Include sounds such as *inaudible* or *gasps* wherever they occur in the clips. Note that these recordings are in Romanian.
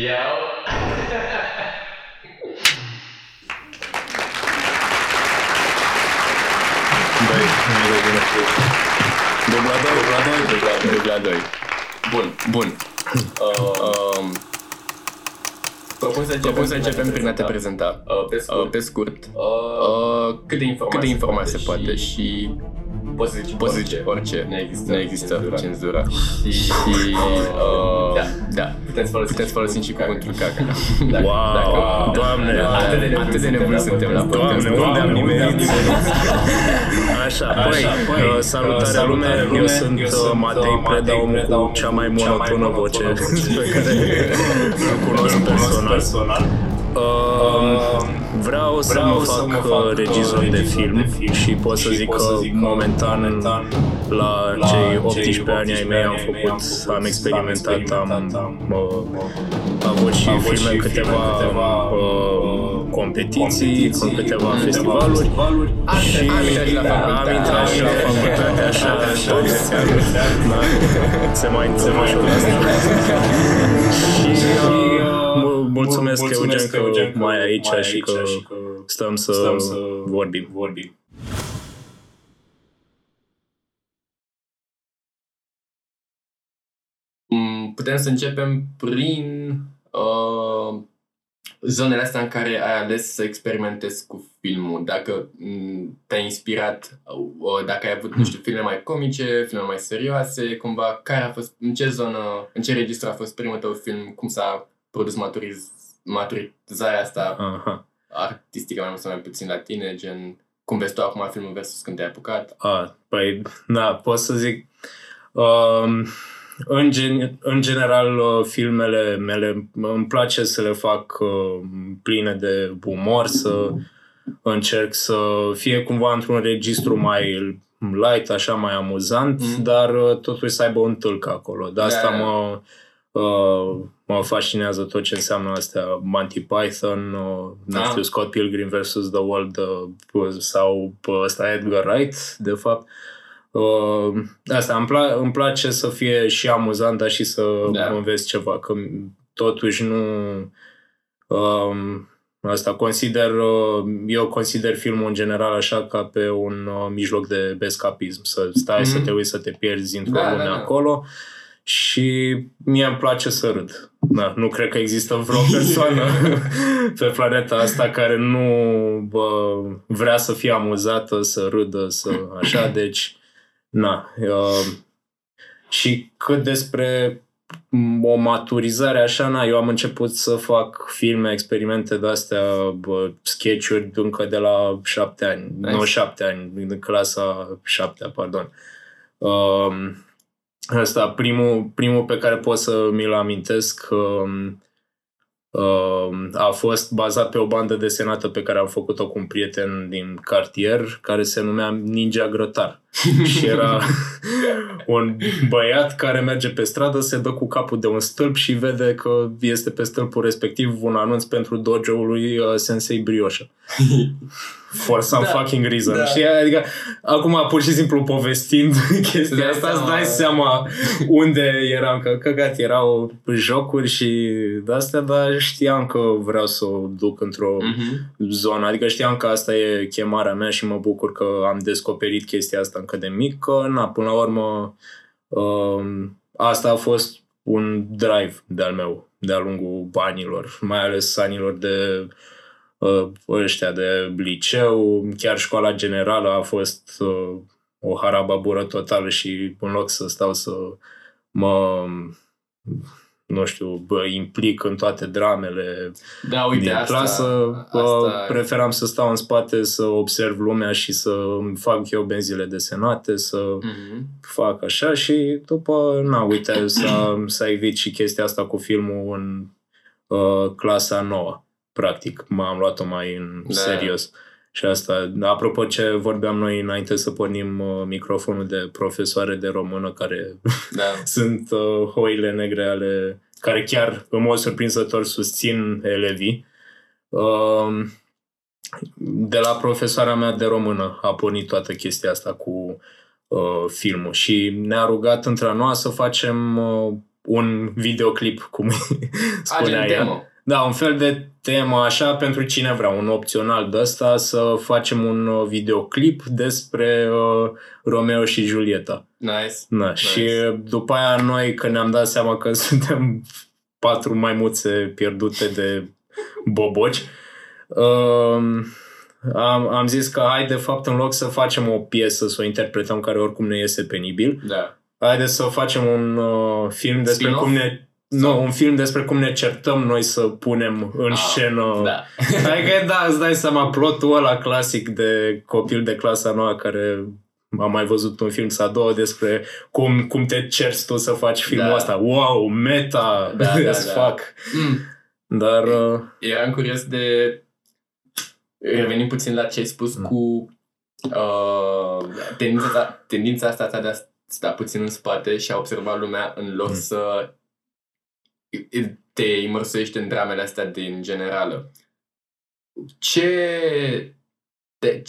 Iau. Băi, dubla 2, dubla 2, dubla 2. Bun, bun. Uh, um, propun să începem, propun să începem prin a te prezenta. Uh, pe scurt. Uh, pe scurt. Uh, Uh, cât de informații, cât de informații se poate și poți să zici poți să zici orice. Nu există, Nu există cenzură. cenzura. Și uh, Da. da. Putem să folosim, Puteți folosi și cuvântul caca. Dacă, Wow, dacă, Doamne, atât de nebuni atât de nebuni suntem la podcast. Doamne, unde am nimerit? Așa, băi, băi, uh, salutare uh, lume, salutare eu lume, sunt eu uh, sunt, Matei uh, Preda, Matei omul Preda, cu omul cea mai cu cea mai monotonă monotonă voce voce *laughs* pe care îl cunosc personal. Uh, vreau să Vreau mă să fac mă uh, fac, regizor uh, de regizor film de film și pot să și zic pot că să zic că momentan momentan la la cei cei 18 ani ai mei am 18 ani făcut, am făcut, am experimentat, am am uh, avut și avut filme, și câteva filme, câteva, uh, competiții, competiții, în câteva câteva festivaluri festivaluri. și Am intrat și la facultate. am intrat și la facultate, așa, *laughs* Așa, așa, da, se mai se mai ușor asta. Și uh, mul- mulțumesc, Eugen, că mai ai aici și că stăm să stăm să vorbim. vorbim. Putem să începem prin uh, zonele astea în care ai ales să experimentezi cu filmul. Dacă mm, te-ai inspirat, uh, dacă ai avut, nu știu, filme mai comice, filme mai serioase, cumva, care a fost, în ce zonă, în ce registru a fost primul tău film, cum s-a produs maturiz, maturizarea asta Aha. artistică, mai mult sau mai puțin la tine, gen, cum vezi tu acum filmul versus când te-ai apucat? A, păi, da, pot să zic. Um, în, gen, în general, uh, filmele mele îmi place să le fac uh, pline de umor, să încerc să fie cumva într-un registru mai light, așa mai amuzant, Mm. dar uh, totuși să aibă un tâlc acolo. De asta Da, da. mă, uh, mă fascinează tot ce înseamnă astea Monty Python, uh, nu Ah. știu, Scott Pilgrim vs. The World uh, sau uh, ăsta Edgar Wright, de fapt. Uh, asta, îmi, pla- îmi place să fie și amuzant, dar și să Da. înveți ceva, că totuși nu... Um, asta consider, uh, eu consider filmul în general așa ca pe un uh, mijloc de escapism, să stai, să Mhm. te uiți, să te pierzi într-o Da, da, lume da. acolo și mie îmi place să râd. Da, nu cred că există vreo *laughs* persoană *laughs* pe planeta asta care nu bă, vrea să fie amuzată, să râdă, să așa, deci na. Uh, și cât despre o maturizare așa, na, eu am început să fac filme, experimente de-astea, bă, sketch-uri încă de la șapte ani, Nice. nu șapte ani, în clasa șaptea, pardon. Um, Asta, primul, primul pe care pot să mi-l amintesc um, um, a fost bazat pe o bandă desenată pe care am făcut-o cu un prieten din cartier, care se numea Ninja Grătar. *laughs* și era un băiat care merge pe stradă, se dă cu capul de un stâlp și vede că este pe stâlpul respectiv un anunț pentru dojo-ul lui uh, Sensei Brioșa. *laughs* For some Da, fucking reason. da. Și adică, acum pur și simplu povestind *laughs* chestia Dai asta, îți seama. dai seama unde eram, că căcat, erau jocuri și de-astea, dar știam că vreau să o duc într-o Mhm. zonă. Adică știam că asta e chemarea mea și mă bucur că am descoperit chestia asta încă de mic, că na, până la urmă um, asta a fost un drive de-al meu de-a lungul anilor, mai ales anilor de uh, ăștia de liceu, chiar școala generală a fost uh, o harababură totală și în loc să stau să mă nu știu, bă, implic în toate dramele Da, uite, din asta, clasă, asta, asta... preferam să stau în spate, să observ lumea și să îmi fac eu benzile desenate, să Mhm. fac așa și după, na, uite, *coughs* s-a, s-a evit și chestia asta cu filmul în uh, clasa nouă, practic. M-am luat-o mai în Da. serios. Și asta, apropo ce vorbeam noi înainte să pornim uh, microfonul de profesoare de română care Da. *laughs* sunt uh, hoile negre ale care chiar în mod surprinzător susțin elevii. Uh, de la profesoara mea de română a pornit toată chestia asta cu uh, filmul și ne-a rugat între a noua să facem uh, un videoclip, cum *laughs* spunea Agent ea. demo. Da, un fel de temă așa pentru cine vrea, un opțional de ăsta, să facem un uh, videoclip despre uh, Romeo și Julieta. Nice. Da, Nice. și după aia noi când ne-am dat seama că *laughs* suntem patru maimuțe pierdute de boboci, um, am, am zis că hai de fapt în loc să facem o piesă, să o interpretăm care oricum ne iese penibil, Da. Haideți să facem un uh, film despre Spin-off? cum ne... Nu, un film despre cum ne certăm noi să punem în Ah, scenă... Da. *laughs* Adică, da, îți dai seama, plotul ăla clasic de copil de clasa nouă care am mai văzut un film sau două despre cum, cum te cerți tu să faci filmul Da. ăsta. Wow, meta Da, *laughs* da, as da. fuck. Mm. Dar, uh, Eram curios de... Revenim puțin la ce ai spus Mm. cu uh, tendința, ta, tendința asta ta de a sta puțin în spate și a observa lumea în loc Mm. să te imărsuiești în dramele astea din generală. Ce, de,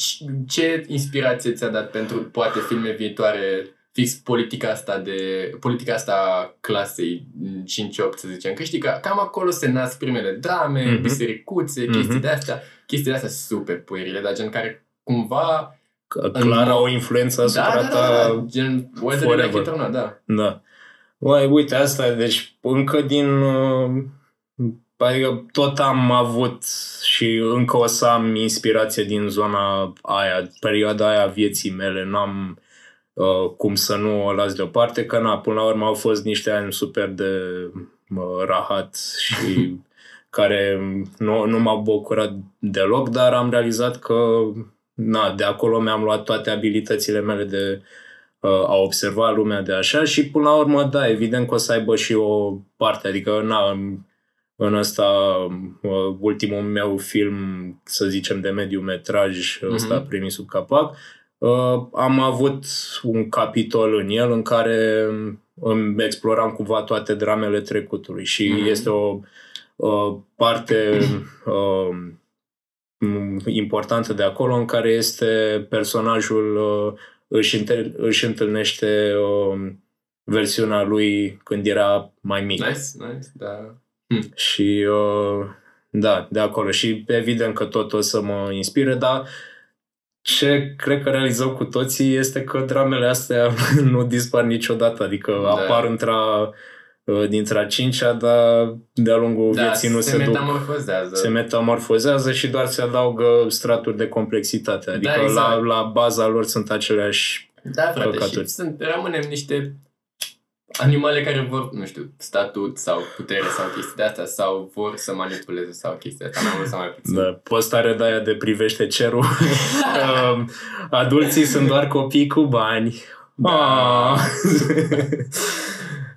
ce inspirație ți-a dat pentru poate filme viitoare fix politica asta de politica asta a clasei 5-8 să zicem, că știi că cam acolo se nasc primele drame, Mhm. bisericuțe, Mhm. chestii de astea, chestii de astea super puerile, dar gen care cumva clar În- au o influență da, asupra da, da, ta da, da, gen whether you like forever. it or not, da. Da. Uai, uite, asta e, deci încă din... Uh, adică tot am avut și încă o să am inspirație din zona aia, perioada aia a vieții mele, n-am uh, cum să nu o las deoparte, că na, până la urmă au fost niște ani super de uh, rahat și *laughs* care nu, nu m-au bucurat deloc, dar am realizat că na, de acolo mi-am luat toate abilitățile mele de uh, a observa lumea de așa și până la urmă, da, evident că o să aibă și o parte, adică na, în, în ăsta uh, ultimul meu film, să zicem, de mediu metraj, Mhm. ăsta primit sub capac, uh, am avut un capitol în el în care îmi exploram cumva toate dramele trecutului și Mhm. este o uh, parte uh, importantă de acolo în care este personajul uh, își, întâl- își întâlnește uh, versiunea lui când era mai mic. Nice, nice, da. Și uh, da, de acolo. Și evident că tot o să mă inspire, dar ce cred că realizăm cu toții este că dramele astea *laughs* nu dispar niciodată. Adică Da. apar între dintre a cincea, dar de-a lungul Da, vieții nu se, se duc metamorfozează. se metamorfozează și doar se adaugă straturi de complexitate. Adică Da, exact. la, la baza lor sunt aceleași... Da, frate, Păcaturi. și sunt, rămânem niște animale care vor, nu știu, statut sau putere sau chestii de astea sau vor să manipuleze sau chestii de astea, mai mult sau mai puțin. Da, postare de aia de privește cerul. *laughs* Um, Adulții sunt doar copii cu bani. Da. Ah. *laughs*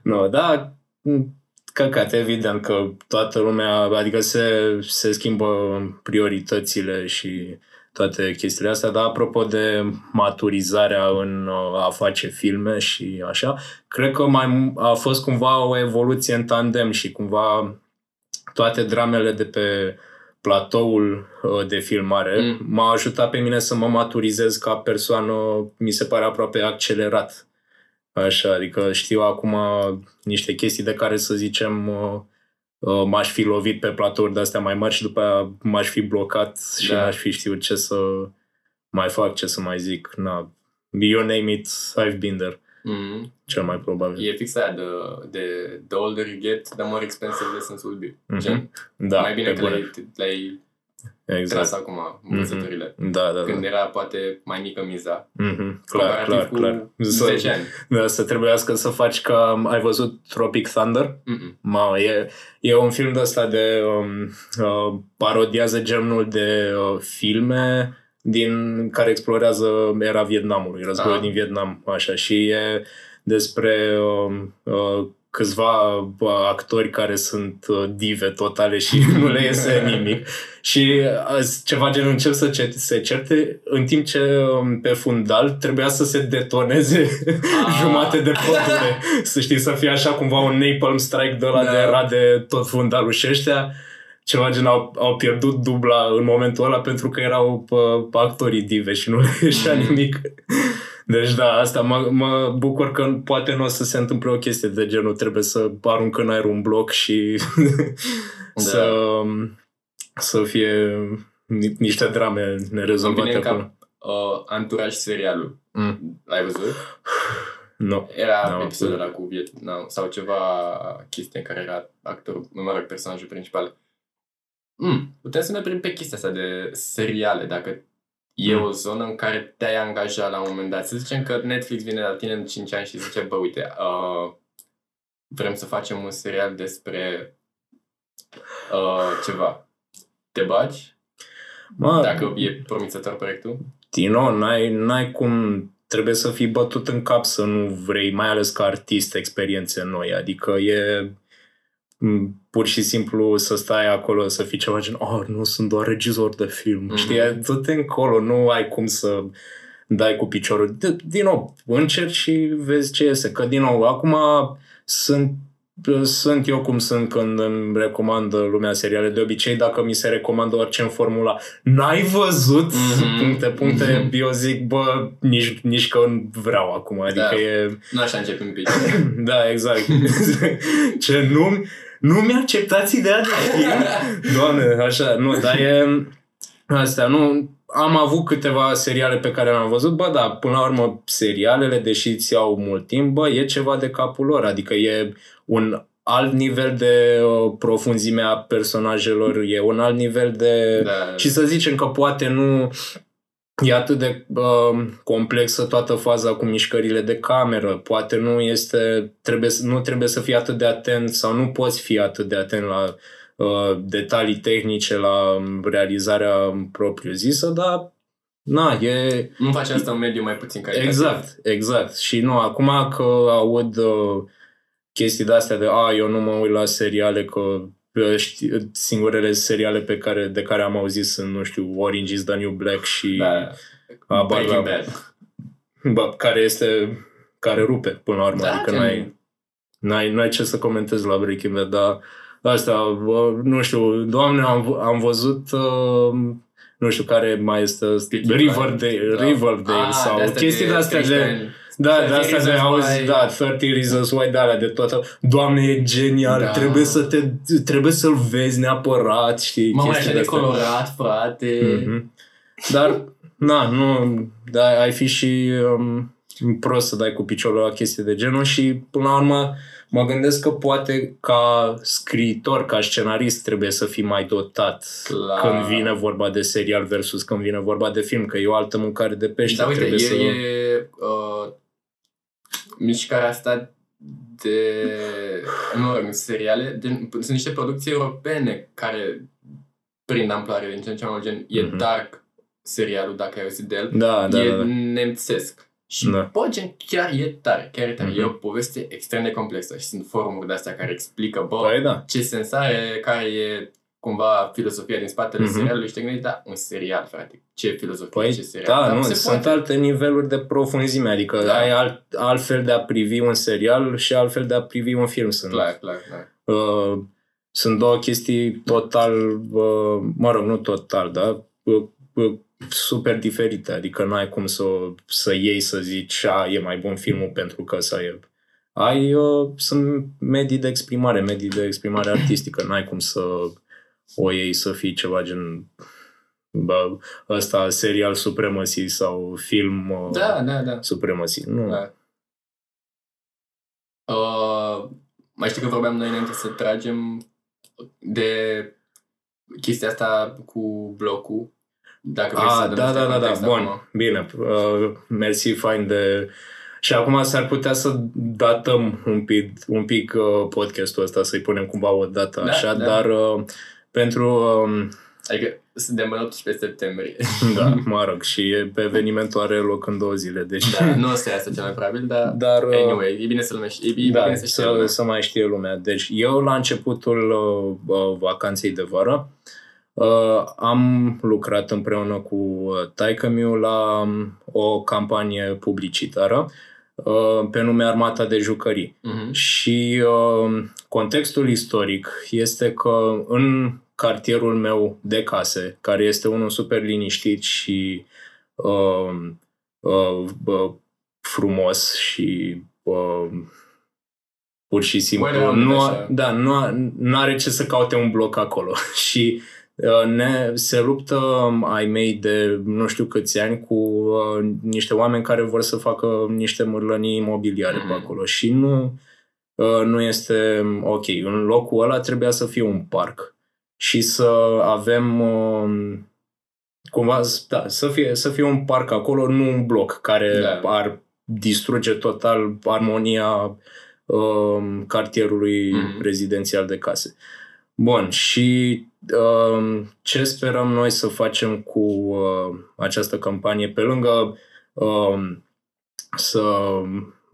nu, da, căcat, evident că toată lumea, adică se, se schimbă prioritățile și toate chestiile astea, dar apropo de maturizarea în uh, a face filme și așa, cred că mai a fost cumva o evoluție în tandem și cumva toate dramele de pe platoul uh, de filmare Mm. m-a ajutat pe mine să mă maturizez ca persoană, mi se pare aproape accelerat. Așa, adică știu acum niște chestii de care să zicem uh, uh, m-aș fi lovit pe platouri de astea mai mari și după aia m-aș fi blocat și Da. n-aș fi știut ce să mai fac, ce să mai zic. Na, you name it, I've been there, Mm. cel mai probabil. E fix aia de, de the older you get, the more expensive lessons will be. Mhm. Gen, Da, mai bine pe că bune. le-ai, le-ai Exact. tras acum învățăturile. Da, da, Când da. era poate mai mică miza. Mhm, Clar, comparativ clar, cu clar. 10 Să, ani. da, să trebuiască să faci ca... Ai văzut Tropic Thunder? Mm-mm. Mamă, e, e un film de ăsta de... Um, uh, parodiază genul de uh, filme din care explorează era Vietnamului, războiul Ah. din Vietnam, așa, și e despre um, uh, câțiva uh, actori care sunt uh, dive totale și *laughs* nu le iese nimic. Și uh, ceva genul încep să ce- se certe, în timp ce um, pe fundal trebuia să se detoneze Ah. *laughs* jumate de pădure. Să știi, să fie așa cumva un napalm strike de la Da. de rade tot fundalul și ăștia ceva gen au, au pierdut dubla în momentul ăla pentru că erau pă, actorii dive și nu le ieșea Mhm. nimic. Deci da, asta mă, mă bucur că poate nu o să se întâmple o chestie de genul trebuie să arunc în aer un bloc și *laughs* Da. să, să fie ni- niște drame Îmi vine nerezolvate în acolo. cap uh, Anturaj serialul. Mm. L-ai văzut? *sighs* Nu. Era N-am episodul văzut. ăla cu Vietnam sau ceva chestie în care era actorul, mă rog, personajul principal. Mm, putem să ne oprim pe chestia asta de seriale, dacă e Mm. o zonă în care te-ai angajat la un moment dat. Să zicem că Netflix vine la tine în 5 ani și zice, bă, uite, uh, vrem să facem un serial despre uh, ceva. Te bagi? Mă, Dacă e promițător proiectul? Tino, n-ai, n-ai cum, trebuie să fii bătut în cap să nu vrei, mai ales ca artist, experiențe noi. Adică e m, pur și simplu să stai acolo, să fii ceva gen, oh, nu, sunt doar regizor de film. Mhm. Mm-hmm. Știi, du-te încolo, nu ai cum să dai cu piciorul. D- din nou, încerci și vezi ce iese. Că, din nou, acum sunt sunt eu cum sunt când îmi recomandă lumea seriale. De obicei, dacă mi se recomandă orice în formula n-ai văzut, Mhm. puncte, puncte, Mhm. eu zic, bă, nici, nici că vreau acum. Adică Da. e... Nu așa începem pe *coughs* Da, exact. *laughs* Ce nu, nu mi-acceptați ideea de film? *laughs* Doamne, așa, nu, dar e... Astea, nu... Am avut câteva seriale pe care le-am văzut, bă, da, până la urmă, serialele, deși îți iau mult timp, bă, e ceva de capul lor, adică e un alt nivel de uh, profunzime a personajelor, e un alt nivel de... Da. Și să zicem că poate nu e atât de uh, complexă toată faza cu mișcările de cameră, poate nu este, trebuie, să- nu trebuie să fii atât de atent sau nu poți fi atât de atent la uh, detalii tehnice, la realizarea propriu-zisă, dar na, e, Nu faci asta în mediu mai puțin calitativ. Exact, exact. Și nu, acum că aud uh, chestii de-astea de a, eu nu mă uit la seriale că uh, ști, singurele seriale pe care, de care am auzit sunt, nu știu, Orange is the New Black și Da. Habar Breaking n-am. Bad. bă, care este care rupe până la urmă, Da, adică gen- n-ai, n-ai, n-ai ce să comentezi la Breaking Bad, dar asta, bă, nu știu, doamne, am, v- am văzut uh, nu știu care mai este Peaky Riverdale, Blinders. Da. Riverdale Ah, sau de-astea chestii de astea de, 13 ani. Da, de 30 asta de Reasons auzi, Why. da, 30 Reasons Why, de alea de toată. Doamne, e genial, Da. trebuie să te, trebuie să-l vezi neapărat, știi, Mamă, chestii așa de de-astea. colorat, frate. Mhm. Dar, na, nu, da, ai fi și um, prost să dai cu piciorul la chestii de genul și, până la urmă, mă gândesc că poate ca scriitor, ca scenarist, trebuie să fii mai dotat Clar. când vine vorba de serial versus când vine vorba de film, că e o altă mâncare de pește. Dar uite, trebuie e, să... e uh, mișcarea asta de, nu rog, seriale, de, sunt niște producții europene care prind amploare din ce în ce mai mult, gen, e Mhm. Dark serialul, dacă ai auzit de el, Da, da, e da, da. nemțesc. Și, Da. bă, gen, chiar e tare, chiar e tare. Mhm. E o poveste extrem de complexă și sunt forumuri de-astea care explică, bă, Păi da. ce sens are, care e cumva filosofia din spatele Mhm. serialului și te gândești, da, un serial, frate, ce filozofie, Păi ce serial. da, Dar nu, se sunt poate. alte niveluri de profunzime, adică Da. ai alt, altfel de a privi un serial și altfel de a privi un film. Sunt, Clar, clar, clar. uh, sunt două chestii total, uh, mă rog, nu total, dar uh, uh, super diferite, adică n-ai cum să, să iei să zici, a, e mai bun filmul pentru că să e... Ai, uh, sunt medii de exprimare, medii de exprimare artistică, n-ai cum să o iei să fii ceva gen bă, ăsta serial supremacy sau film uh, Da, da, da. supremacy. Nu. da. Uh, mai știi că vorbeam noi înainte să tragem de chestia asta cu blocul. Dacă vrei să Ah, dăm da, niște da, da, da, context bun, acum. bine, uh, mersi, fain de... Și acum s-ar putea să datăm un pic, un pic uh, podcastul ăsta, să-i punem cumva o dată Da, așa, da. dar uh, pentru, um, Adică suntem în 18 septembrie. *laughs* da, mă rog, și e- pe evenimentul are loc în două zile, deci... da, nu o să iasă cel mai probabil, dar Dar, uh, anyway, e bine să-l mai știi. E, e da, bine să știi să, lumea. să mai știe lumea. Deci eu la începutul uh, uh, vacanței de vară uh, am lucrat împreună cu uh, taică la um, o campanie publicitară uh, pe nume Armata de Jucării. Mhm. Și uh, contextul istoric este că în cartierul meu de case, care este unul super liniștit și uh, uh, uh, frumos și uh, pur și simplu Well rounded, nu, așa. a, da, nu, a, nu are ce să caute un bloc acolo *laughs* și uh, ne, se luptă um, ai mei de nu știu câți ani cu uh, niște oameni care vor să facă niște mărlănii imobiliare Mhm. pe acolo și nu, uh, nu este ok. În locul ăla trebuia să fie un parc și să avem um, cumva, da, să fie, să fie un parc acolo, nu un bloc care Da. ar distruge total armonia um, cartierului Mhm. rezidențial de case. Bun, și um, ce sperăm noi să facem cu uh, această campanie, pe lângă um, să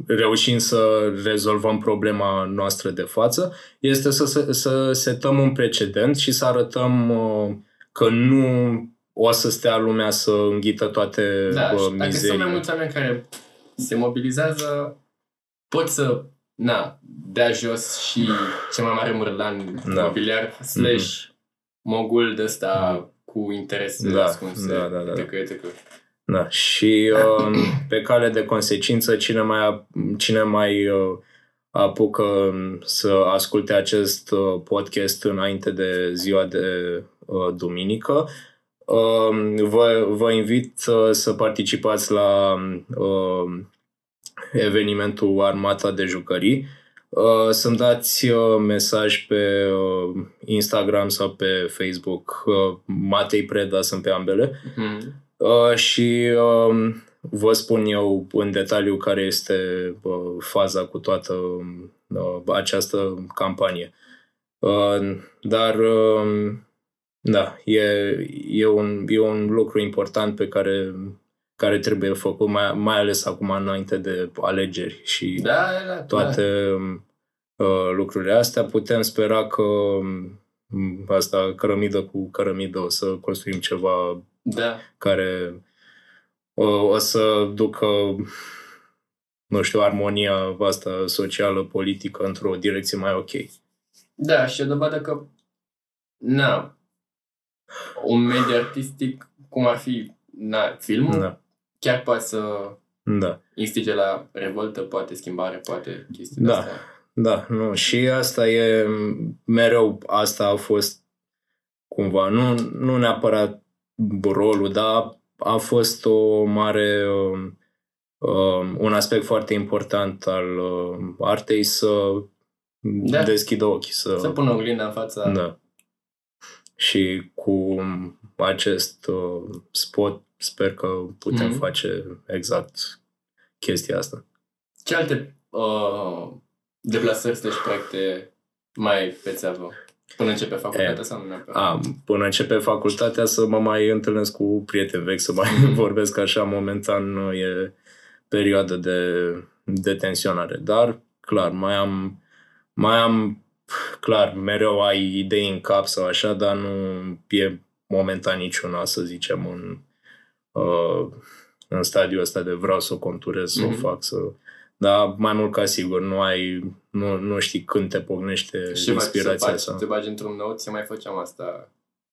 reușim să rezolvăm problema noastră de față, este să, să, să setăm un precedent și să arătăm uh, că nu o să stea lumea să înghită toate Da, uh, și dacă sunt mai mizeriile. mulți oameni care se mobilizează, pot să na, dea jos și cel mai mare mărlan Da. imobiliar slash mogul de ăsta cu interese Da, ascunse. da, da, da, da. etc., etc. Da, și uh, pe cale de consecință, cine mai, cine mai uh, apucă să asculte acest uh, podcast înainte de ziua de uh, duminică, uh, vă, vă invit uh, să participați la uh, evenimentul Armata de Jucării. Uh, să-mi dați uh, mesaj pe uh, Instagram sau pe Facebook. Uh, Matei Preda sunt pe ambele. Mhm. Uh, și uh, vă spun eu în detaliu care este uh, faza cu toată uh, această campanie. Uh, dar, uh, da, e, e, un, e un lucru important pe care, care trebuie făcut, mai, mai ales acum înainte de alegeri și Da, da, da. toate uh, lucrurile astea. Putem spera că um, asta, cărămidă cu cărămidă, o să construim ceva Da. care o, o să ducă, nu știu, armonia asta socială, politică într-o direcție mai ok. Da, și o dovadă că, na, un mediu artistic, cum ar fi na, filmul, Da. chiar poate să Da. instige la revoltă, poate schimbare, poate chestii de Da. astea. Da, nu. Și asta e mereu, asta a fost cumva, nu, nu neapărat rolul, dar a fost o mare, um, um, un aspect foarte important al um, artei să Da. deschidă ochii, să, Să pună oglinda în fața... Da. Și cu acest uh, spot sper că putem Mhm. face exact chestia asta. Ce alte uh, deplasări slash proiecte mai pe țeavă? Până începe facultatea E, sau nu neapărat? A, până începe facultatea să mă mai întâlnesc cu prieteni vechi, să mai *laughs* vorbesc așa, momentan e perioadă de, de tensionare. Dar, clar, mai am, mai am, clar, mereu ai idei în cap sau așa, dar nu e momentan niciuna, să zicem, în, uh, în stadiul ăsta de vreau să o conturez, să o Mhm. fac, să... Dar mai mult ca sigur, nu ai, nu, nu știi când te pognește și mai să inspirația faci, asta. te bagi într-un note, eu mai făceam asta.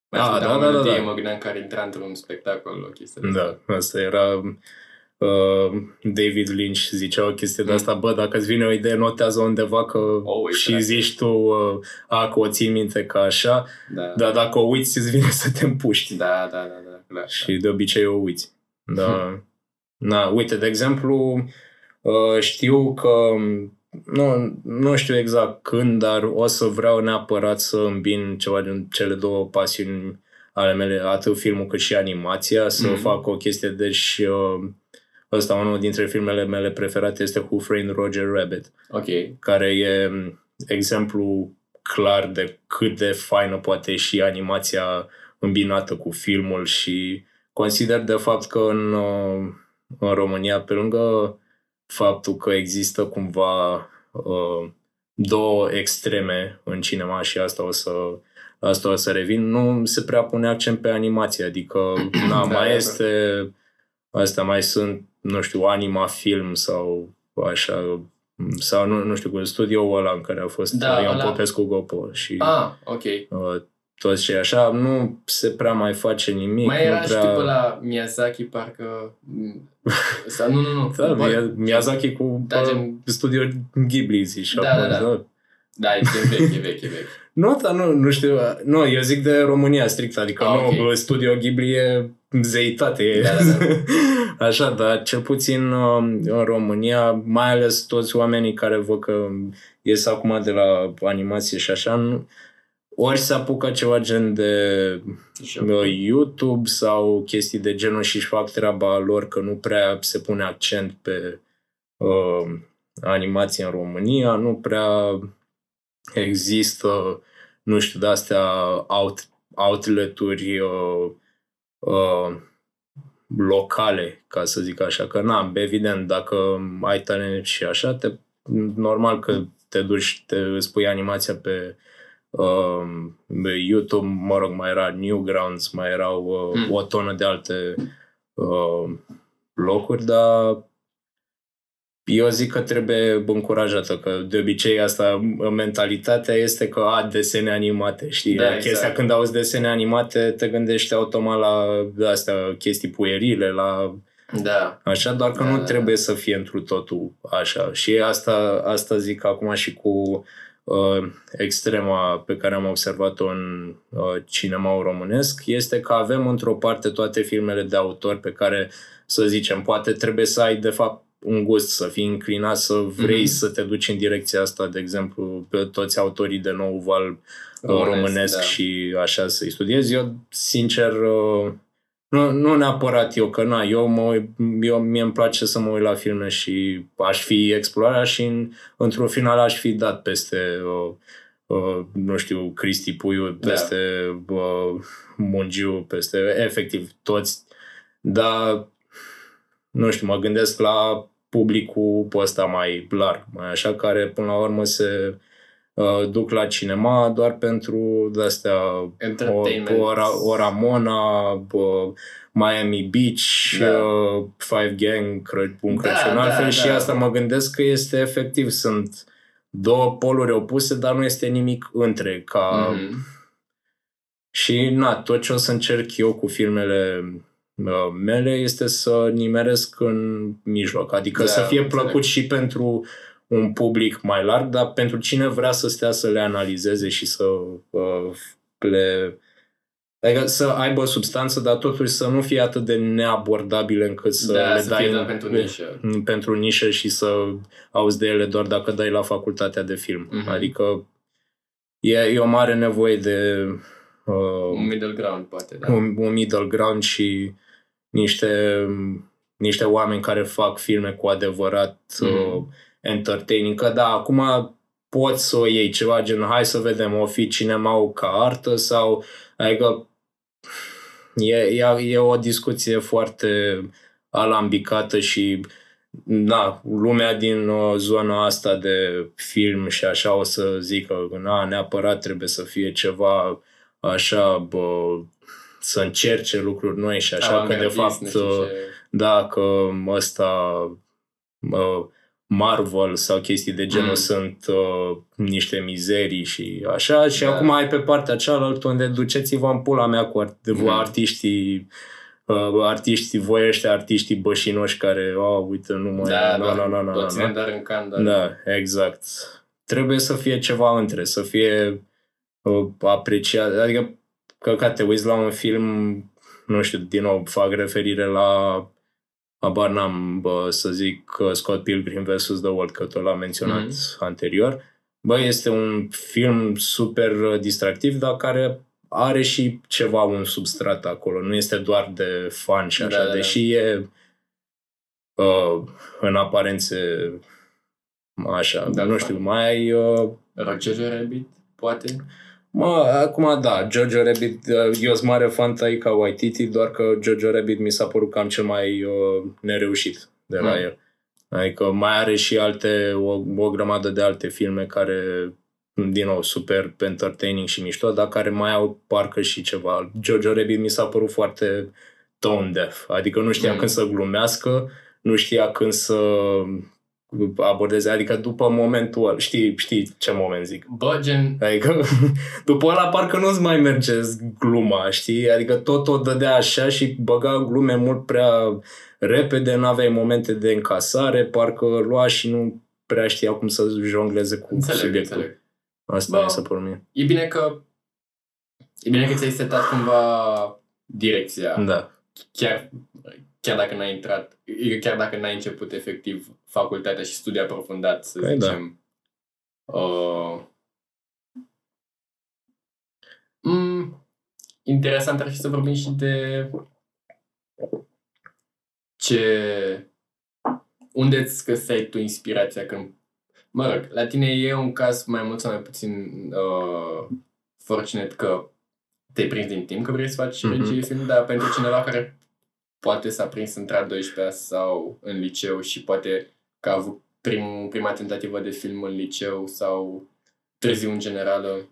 Mai Ah, ascultam da, o da, da, melodie, da. mă gândeam că ar intra într-un spectacol, o chestie de Da, asta. asta era uh, David Lynch zicea o chestie de Mm. asta, bă, dacă îți vine o idee, notează undeva că O uiți, și da. zici tu, uh, a, că o ții minte ca așa, Da, dar dacă o uiți, îți vine să te împuști. da, da, da, da, clar. Și de obicei o uiți. Da. *laughs* Na, uite, de exemplu, uh, știu că nu, nu știu exact când, dar o să vreau neapărat să îmbin ceva din cele două pasiuni ale mele, atât filmul cât și animația, să Mhm. fac o chestie, deci uh, ăsta, unul dintre filmele mele preferate este Who Framed Roger Rabbit, Ok. care e um, exemplu clar de cât de faină poate și animația îmbinată cu filmul și consider de fapt că în, uh, în România, pe lângă faptul că există cumva uh, două extreme în cinema și asta o să asta o să revin, nu se prea pune accent pe animație, adică *clears throat* na, Da, mai da. este astea mai sunt, nu știu, anima film sau așa sau nu, nu știu, cu studioul ăla în care a fost Da, Ion ăla- Popescu Gopo și Ah, ok. uh, toți cei așa, nu se prea mai face nimic. Mai era nu și prea... tipul la Miyazaki, parcă... mm, *laughs* Sau, nu, nu, nu. Da, Bă, Mia- Miyazaki cu Da, da, gen- studio Ghibli, zici. Da, acum, da, da. Da, e gen vechi, e vechi, e vechi. *laughs* Nu, dar nu, nu știu. Nu, eu zic de România strict, adică Ah, nu, ok. studio Ghibli e zeitate. E. Da, da, da. *laughs* Așa, dar cel puțin um, în România, mai ales toți oamenii care văd că ies acum de la animație și așa, nu, ori se apucă ceva gen de uh, YouTube sau chestii de genul și își fac treaba lor că nu prea se pune accent pe uh, animație în România, nu prea există, nu știu, de-astea out, outlet-uri uh, uh, locale, ca să zic așa, că na, evident, dacă ai talent și așa, te, normal că te duci, te îți pui animația pe uh, pe YouTube, mă rog, mai era Newgrounds, mai erau uh, Mm. o tonă de alte uh, locuri, dar eu zic că trebuie încurajată, că de obicei asta, mentalitatea este că a, desene animate, știi? Da, Chestia exact. când auzi desene animate, te gândești automat la astea chestii puerile, la Da. Așa, doar că Da, nu da, trebuie să fie întru totul așa. Și asta, asta zic acum și cu uh, extrema pe care am observat-o în uh, cinema românesc, este că avem într-o parte toate filmele de autor pe care, să zicem, poate trebuie să ai de fapt un gust, să fii înclinat, să vrei Mhm. să te duci în direcția asta, de exemplu, pe toți autorii de nou val Românesc, românesc da. și așa să-i studiez. Eu, sincer, uh, nu, nu neapărat eu, că na, eu, mă, uit- eu mie îmi place să mă uit la filme și aș fi explorat și în, într-un final aș fi dat peste, uh, uh, nu știu, Cristi Puiu, Da. peste uh, Mungiu, peste efectiv toți, dar nu știu, mă gândesc la publicul ăsta mai larg, mai așa, care până la urmă se uh, duc la cinema doar pentru de-astea o, Entertainment. o, Ra- o Ramona, o Miami Beach, Da. uh, Five Gang, Cră- un Da, Crăciun da, altfel da. și asta mă gândesc că este efectiv, sunt două poluri opuse, dar nu este nimic între, ca Mhm. și na, tot ce o să încerc eu cu filmele uh, mele este să nimeresc în mijloc. Adică Da, să fie înțeleg. plăcut și pentru un public mai larg, dar pentru cine vrea să stea să le analizeze și să uh, le... Adică să aibă substanță, dar totuși să nu fie atât de neabordabile încât să da, le să dai fie în- doar pentru nișă. pentru nișă și să auzi de ele doar dacă dai la facultatea de film. Mhm. Adică e, e o mare nevoie de uh, Un middle ground, poate, da. un, un middle ground și niște, niște oameni care fac filme cu adevărat Mhm. uh, entertaining. Că da, acum poți să o iei ceva gen hai să vedem, o fi cinema ca artă sau adică e, e, e o discuție foarte alambicată și da, lumea din uh, zona asta de film și așa o să zică că na, neapărat trebuie să fie ceva așa, bă, să încerce lucruri noi și așa, că de Avantgardist, fapt, nu știu uh, ce. da, că ăsta uh, Marvel sau chestii de genul Mm. mm. sunt uh, niște mizerii și așa și Da. acum ai pe partea cealaltă unde duceți-vă în pula mea cu art- Mm. mm. artiștii uh, artiștii voi ăștia, artiștii bășinoși care, oh, uite, nu mai... Da, na, doar, na, na, na, tot na, ține dar în can, dar... da, exact. Trebuie să fie ceva între, să fie uh, apreciat. Adică, că ca te uiți la un film, nu știu, din nou fac referire la abar n-am, bă, să zic, uh, Scott Pilgrim vs. The World, că tot l-am menționat Mhm. mm-hmm. anterior. Bă, este un film super uh, distractiv, dar care are și ceva, un substrat acolo. Nu este doar de fan și așa, Da, da, da. deși e uh, în aparențe așa, Da, da, nu fan. știu, mai ai uh, Roger Rabbit, poate? Mă, acum da, Jojo Rabbit, uh, eu sunt mare fan Taika Waititi, doar că Jojo Rabbit mi s-a părut cam cel mai uh, nereușit de la Mm. el. Adică mai are și alte, o, o grămadă de alte filme care, din nou, super entertaining și mișto, dar care mai au parcă și ceva. Jojo Rabbit mi s-a părut foarte tone deaf, adică nu știa Mm. mm. când să glumească, nu știa când să abordeze, adică după momentul ăla, știi, știi ce moment zic. Bă, gen, Adică *laughs* după ăla parcă nu-ți mai merge gluma, știi? Adică tot o dădea așa și băga glume mult prea repede, nu aveai momente de încasare, parcă lua și nu prea știa cum să jongleze cu înțeleg, subiectul. înțeleg. Asta Bă. mi se pare mie. E bine că e bine că ți-ai setat cumva direcția. Da. chiar, chiar dacă n-ai intrat, chiar dacă n-ai început efectiv facultatea și studiul aprofundat, să Păi da. zicem. Uh, mm, interesant ar fi să vorbim și de ce unde îți găseai tu inspirația când mă rog, la tine e un caz mai mult sau mai puțin uh, fortunate că te-ai prins din timp că vrei să faci Mhm. regie film, dar pentru cineva care poate s-a prins între a 12 sau în liceu și poate că a avut prim, prima tentativă de film în liceu sau târziu în generală.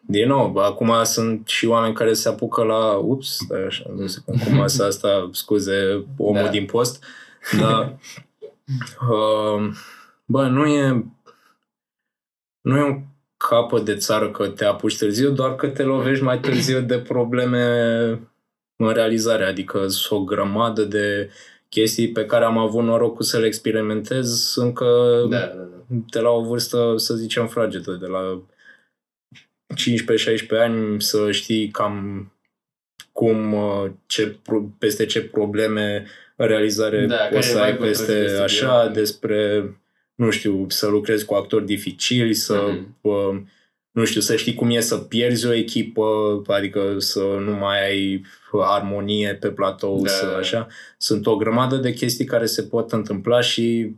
Din nou, bă, acum sunt și oameni care se apucă la... Ups, stai așa, nu știu cum să asta, scuze, omul Da. din post. Dar, uh, bă, nu e... Nu e un capăt de țară că te apuci târziu, doar că te lovești mai târziu de probleme în realizare. Adică sunt o grămadă de chestii pe care am avut norocul să le experimentez încă Da, da, da. de la o vârstă, să zicem, fragedă, de la 15-16 ani să știi cam cum, uh, ce, pro- peste ce probleme în realizare Da, care poți să e ai vibe-ul peste ăsta de așa, studio. despre, nu știu, să lucrezi cu actori dificili, să, Mhm. uh, nu știu, să știi cum e să pierzi o echipă, adică să nu mai ai armonie pe platou, Da. să așa. Sunt o grămadă de chestii care se pot întâmpla și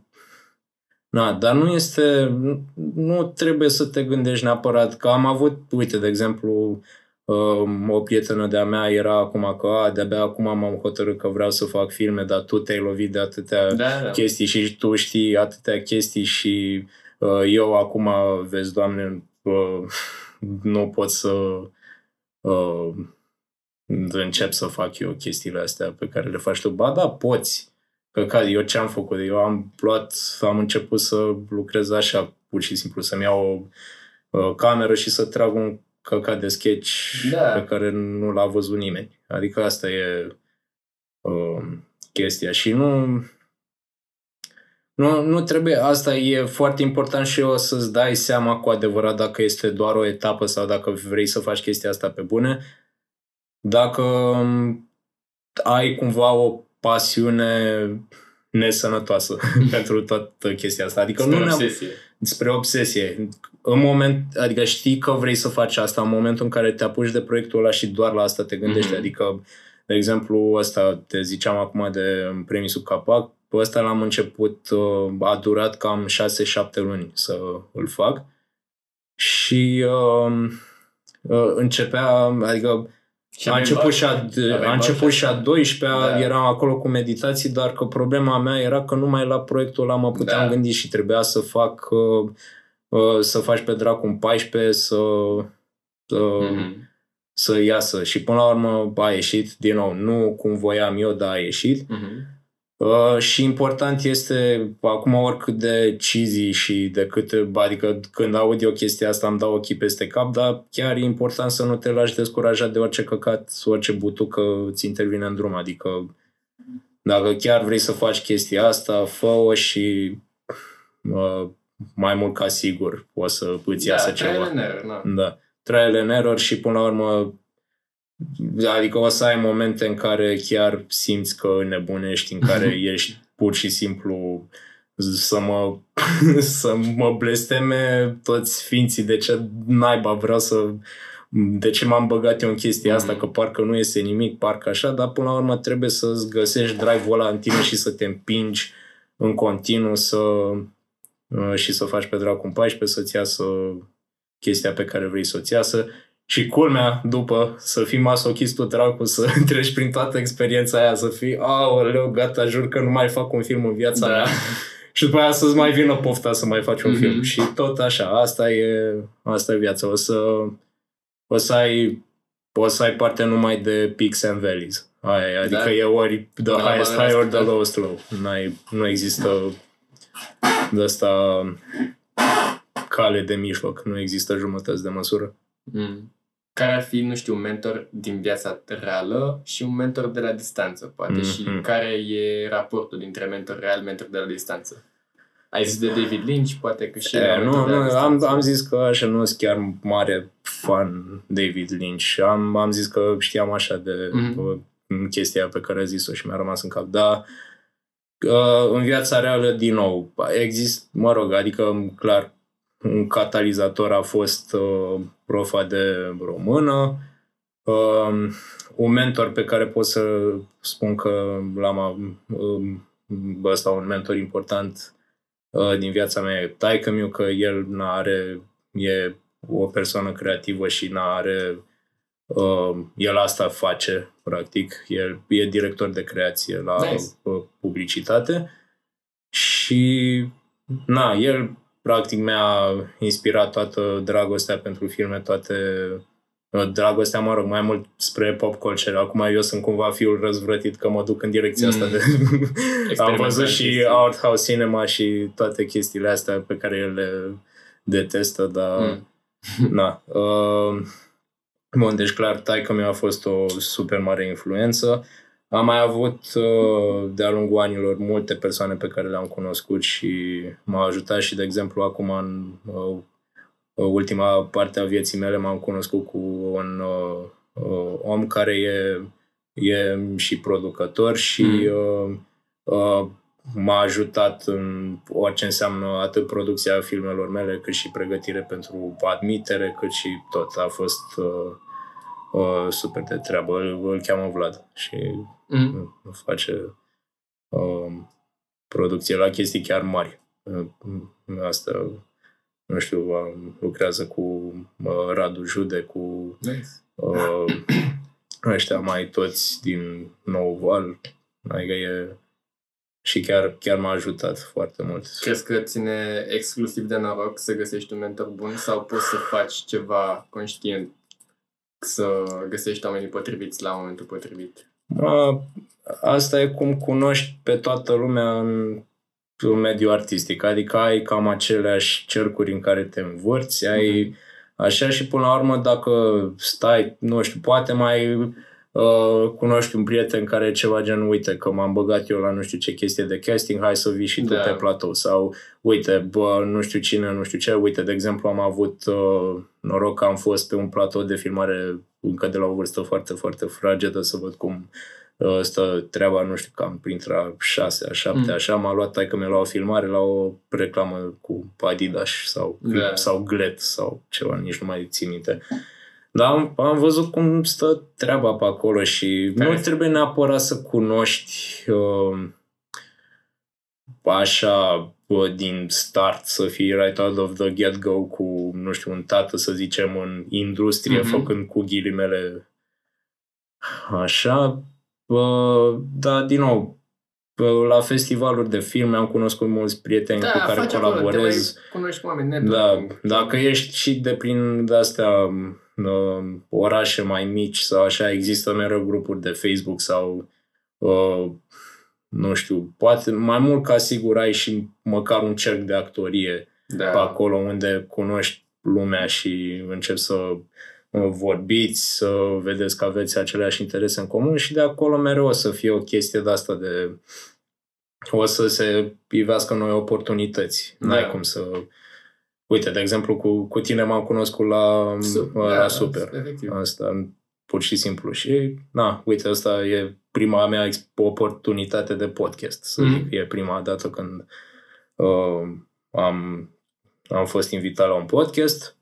Na, dar nu este, nu, nu trebuie să te gândești neapărat că am avut, uite, de exemplu, um, o prietenă de-a mea era acum că a, de-abia acum m-am hotărât că vreau să fac filme, dar tu te-ai lovit de atâtea Da, da. chestii și tu știi atâtea chestii și uh, eu acum, vezi, Doamne, uh, nu pot să uh, încep să fac eu chestiile astea pe care le faci tu. Ba da, poți. Că ca eu ce am făcut? Eu am luat, am început să lucrez așa, pur și simplu, să-mi iau o uh, cameră și să trag un căcat de sketch Da. pe care nu l-a văzut nimeni. Adică asta e uh, chestia. Și nu, nu, nu trebuie, asta e foarte important și o să-ți dai seama cu adevărat dacă este doar o etapă sau dacă vrei să faci chestia asta pe bune. Dacă um, ai cumva o pasiune nesănătoasă *laughs* pentru toată chestia asta. Adică Spre nu ne-am, obsesie. spre obsesie. În moment, adică știi că vrei să faci asta în momentul în care te apuci de proiectul ăla și doar la asta te gândești. Mhm. Adică, de exemplu, ăsta, te ziceam acum de premii sub capac, pe ăsta l-am început, uh, a durat cam 6-7 luni să îl fac și uh, uh, începea, adică Și a aveai început, bani? și a, Aveai a bani început și și a 12-a, Da. eram acolo cu meditații, dar că problema mea era că numai la proiectul ăla mă puteam Da. gândi și trebuia să fac, uh, uh, să faci pe dracu un 14, să, uh, Mhm. să iasă. Și până la urmă a ieșit, din nou, nu cum voiam eu, dar a ieșit. Mhm. Uh, și important este, acum oricât de cheesy și de cât, adică când aud eu chestia asta îmi dau ochii peste cap, dar chiar e important să nu te lași descurajat de orice căcat, orice butucă îți intervine în drum. Adică dacă chiar vrei să faci chestia asta, fă-o și uh, mai mult ca sigur o să îți iasă da, ceva. trial and error, na. Da. Trial and error și până la urmă adică o să ai momente în care chiar simți că nebunești, în care *laughs* ești pur și simplu să mă, *laughs* să mă blesteme toți ființii. De ce naiba vreau să de ce m-am băgat eu în chestia asta, Mhm. că parcă nu iese nimic, parcă așa, dar până la urmă trebuie să-ți găsești drive-ul ăla în tine și să te împingi în continuu să, uh, și să faci pe dracu un 14, să-ți iasă chestia pe care vrei să-ți iasă și culmea, după, să fii masochistul dracu, să *laughs* treci prin toată experiența aia, să fii, aoleu, gata, jur că nu mai fac un film în viața Da. mea. *laughs* Și după aia să-ți mai vină pofta să mai faci un Mhm. film. Și tot așa, asta e, asta e viața. O să, o să ai o să ai parte numai de peaks and valleys. Aia, e, adică Da. e ori the De la highest mare la high or the sus, da. lowest low. N-ai, nu există de asta cale de mijloc. Nu există jumătăți de măsură. Mm. Care ar fi, nu știu, un mentor din viața reală și un mentor de la distanță, poate, Mhm. și care e raportul dintre mentor real, mentor de la distanță. Ai zis de David Lynch, poate că și... E, la mentor nu, de la nu, am, distanță. am zis că așa nu sunt chiar mare fan David Lynch. Am, am zis că știam așa de Mhm. uh, chestia pe care a zis-o și mi-a rămas în cap. Dar uh, în viața reală, din nou, există, mă rog, adică clar, un catalizator a fost uh, profa de română, uh, un mentor pe care pot să spun că l-am uh, ăsta un mentor important uh, din viața mea e taică miu că el n-are, e o persoană creativă și n-are uh, el asta face, practic. El e director de creație la Nice. uh, publicitate și na, el practic mi-a inspirat toată dragostea pentru filme, toate uh, dragostea, mă rog, mai mult spre pop culture. Acum eu sunt cumva fiul răzvrătit că mă duc în direcția asta Mm. de... *laughs* Am văzut și chestii. art house cinema și toate chestiile astea pe care el le detestă, dar Mm. *laughs* na. Uh, bun, deci clar, taică mi a fost o super mare influență. Am mai avut uh, de-a lungul anilor multe persoane pe care le-am cunoscut și m-au ajutat și, de exemplu, acum în uh, ultima parte a vieții mele m-am cunoscut cu un uh, uh, om care e, e și producător și uh, uh, m-a ajutat în orice înseamnă atât producția filmelor mele, cât și pregătire pentru admitere, cât și tot. A fost uh, uh, super de treabă. Îl, îl cheamă Vlad și Mm. face uh, producție la chestii chiar mari. Uh, asta, nu știu, uh, lucrează cu uh, Radu Jude, cu Nice. uh, ăștia mai toți din Nou Val. Adică e... Și chiar, chiar m-a ajutat foarte mult. Crezi că ține exclusiv de noroc să găsești un mentor bun sau poți să faci ceva conștient să găsești oamenii potriviți la momentul potrivit? Mă, asta e cum cunoști pe toată lumea în, în mediul artistic. Adică ai cam aceleași cercuri în care te învârți, ai așa și până la urmă dacă stai, nu știu, poate mai uh, cunoști un prieten care e ceva gen, uite că m-am băgat eu la nu știu ce chestie de casting, hai să vii și tu Da. pe platou sau uite, bă, nu știu cine, nu știu ce, uite, de exemplu am avut uh, noroc că am fost pe un platou de filmare încă de la o vârstă foarte, foarte fragedă să văd cum uh, stă treaba, nu știu, cam printre a șase, a șapte, Mm. așa, m-a luat taică mi la o filmare la o reclamă cu Adidas sau, Da. sau Glet sau ceva, nici nu mai țin minte. Dar am, am văzut cum stă treaba pe acolo și Care nu este? trebuie neapărat să cunoști uh, așa bă, din start să fii right out of the get-go cu, nu știu, un tată, să zicem, în industrie, Mhm. făcând cu ghilimele așa. Bă, dar, din nou, bă, la festivaluri de filme am cunoscut mulți prieteni Da, cu care faci acolo, te colaborez. mai cunoști cu oameni Da, networking. dacă ești și de prin de-astea uh, orașe mai mici sau așa, există mereu grupuri de Facebook sau uh, nu știu, poate mai mult ca sigur ai și măcar un cerc de actorie da. pe acolo unde cunoști lumea și începi să uh, vorbiți, să vedeți că aveți aceleași interese în comun și de acolo mereu o să fie o chestie de asta de o să se ivească noi oportunități. Da. N-ai cum să... Uite, de exemplu, cu, cu tine m-am cunoscut la, Super, la da, Super. efectiv. Asta, pur și simplu. Și, na, uite, asta e prima mea ex- oportunitate de podcast, să Mhm. zic. E prima dată când uh, am, am fost invitat la un podcast.